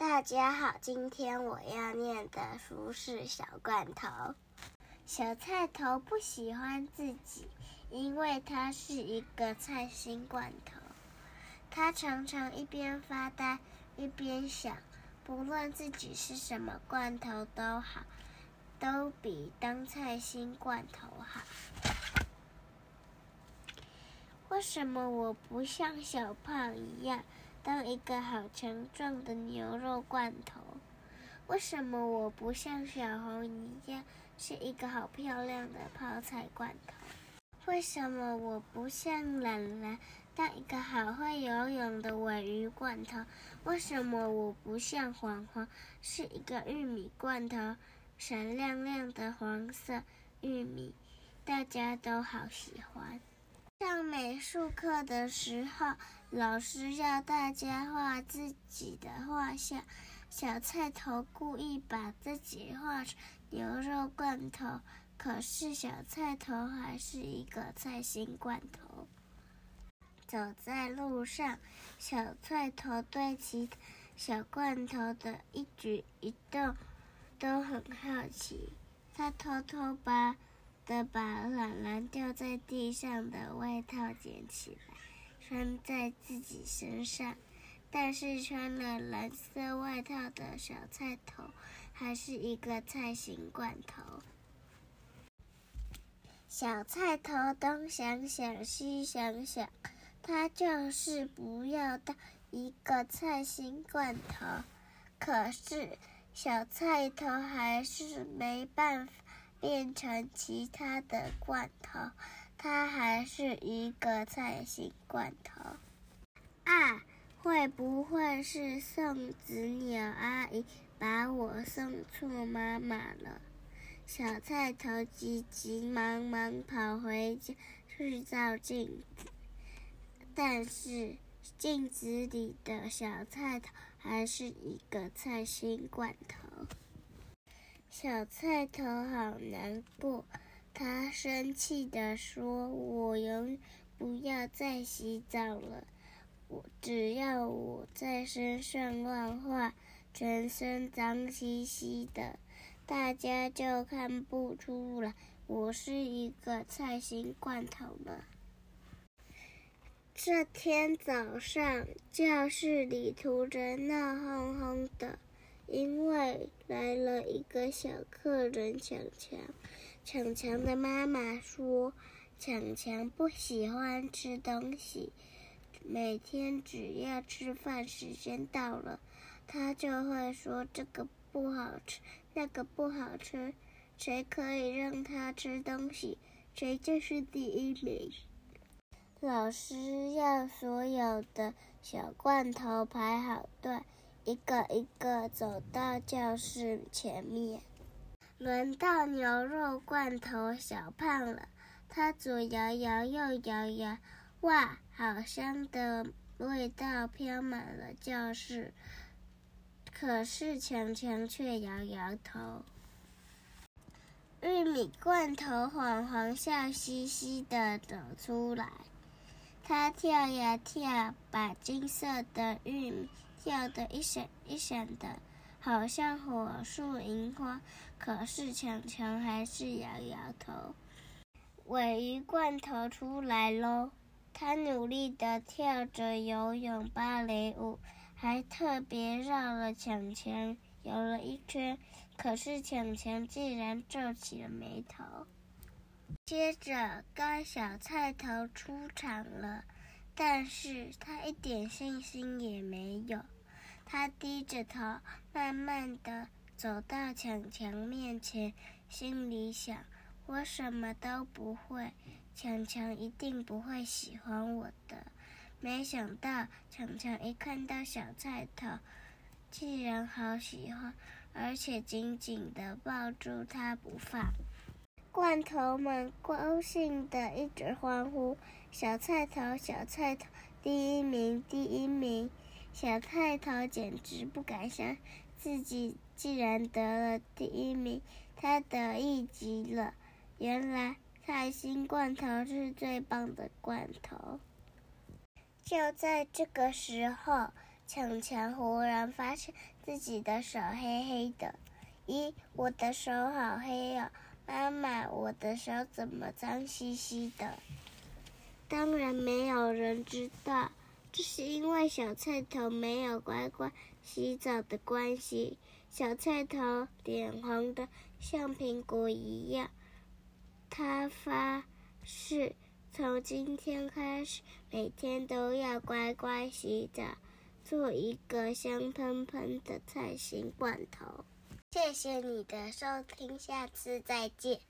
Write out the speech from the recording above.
大家好，今天我要念的书是《小罐头》。小菜头不喜欢自己，因为他是一个菜心罐头。他常常一边发呆一边想，不论自己是什么罐头都好，都比当菜心罐头好。为什么我不像小胖一样？当一个好强壮的牛肉罐头，为什么我不像小红一样是一个好漂亮的泡菜罐头？为什么我不像懒懒当一个好会游泳的尾鱼罐头？为什么我不像黄黄是一个玉米罐头？闪亮亮的黄色玉米，大家都好喜欢。上美术课的时候，老师要大家画自己的画像。小菜头故意把自己画成牛肉罐头，可是小菜头还是一个菜心罐头。走在路上，小菜头对其小罐头的一举一动都很好奇，他偷偷把。的把懒懒掉在地上的外套捡起来，穿在自己身上。但是穿了蓝色外套的小菜头，还是一个菜心罐头。小菜头东想想西想想，他就是不要当一个菜心罐头。可是小菜头还是没办法。变成其他的罐头，它还是一个菜心罐头。啊，会不会是送子鸟阿姨把我送错妈妈了？小菜头急急忙忙跑回家去照镜子，但是镜子里的小菜头还是一个菜心罐头。小菜头好难过，他生气地说：“我永不要再洗澡了。我只要我在身上乱画，全身脏兮兮的，大家就看不出来我是一个菜心罐头了。”这天早上，教室里突然闹哄哄的。因为来了一个小客人，强强。强强的妈妈说：“强强不喜欢吃东西，每天只要吃饭时间到了，他就会说这个不好吃，那个不好吃。谁可以让他吃东西，谁就是第一名。”老师要所有的小罐头排好队。一个一个走到教室前面，轮到牛肉罐头小胖了。他左摇摇，右摇摇，哇，好香的味道飘满了教室。可是强强却摇摇头。玉米罐头黄黄笑嘻嘻的走出来，他跳呀跳，把金色的玉米。跳得一闪一闪的，好像火树银花。可是强强还是摇摇头。尾鱼罐头出来喽！他努力地跳着游泳芭蕾舞，还特别绕了强强游了一圈。可是强强竟然皱起了眉头。接着，该小菜头出场了。但是他一点信心也没有，他低着头，慢慢的走到强强面前，心里想：我什么都不会，强强一定不会喜欢我的。没想到强强一看到小菜头，竟然好喜欢，而且紧紧的抱住他不放。罐头们高兴的一直欢呼：“小菜头，小菜头，第一名，第一名！”小菜头简直不敢相信自己竟然得了第一名，他得意极了。原来菜心罐头是最棒的罐头。就在这个时候，强强忽然发现自己的手黑黑的。咦，我的手好黑哦！我的手怎么脏兮兮的？当然没有人知道，这是因为小菜头没有乖乖洗澡的关系。小菜头脸红的像苹果一样，他发誓从今天开始每天都要乖乖洗澡，做一个香喷喷的菜心罐头。谢谢你的收听，下次再见。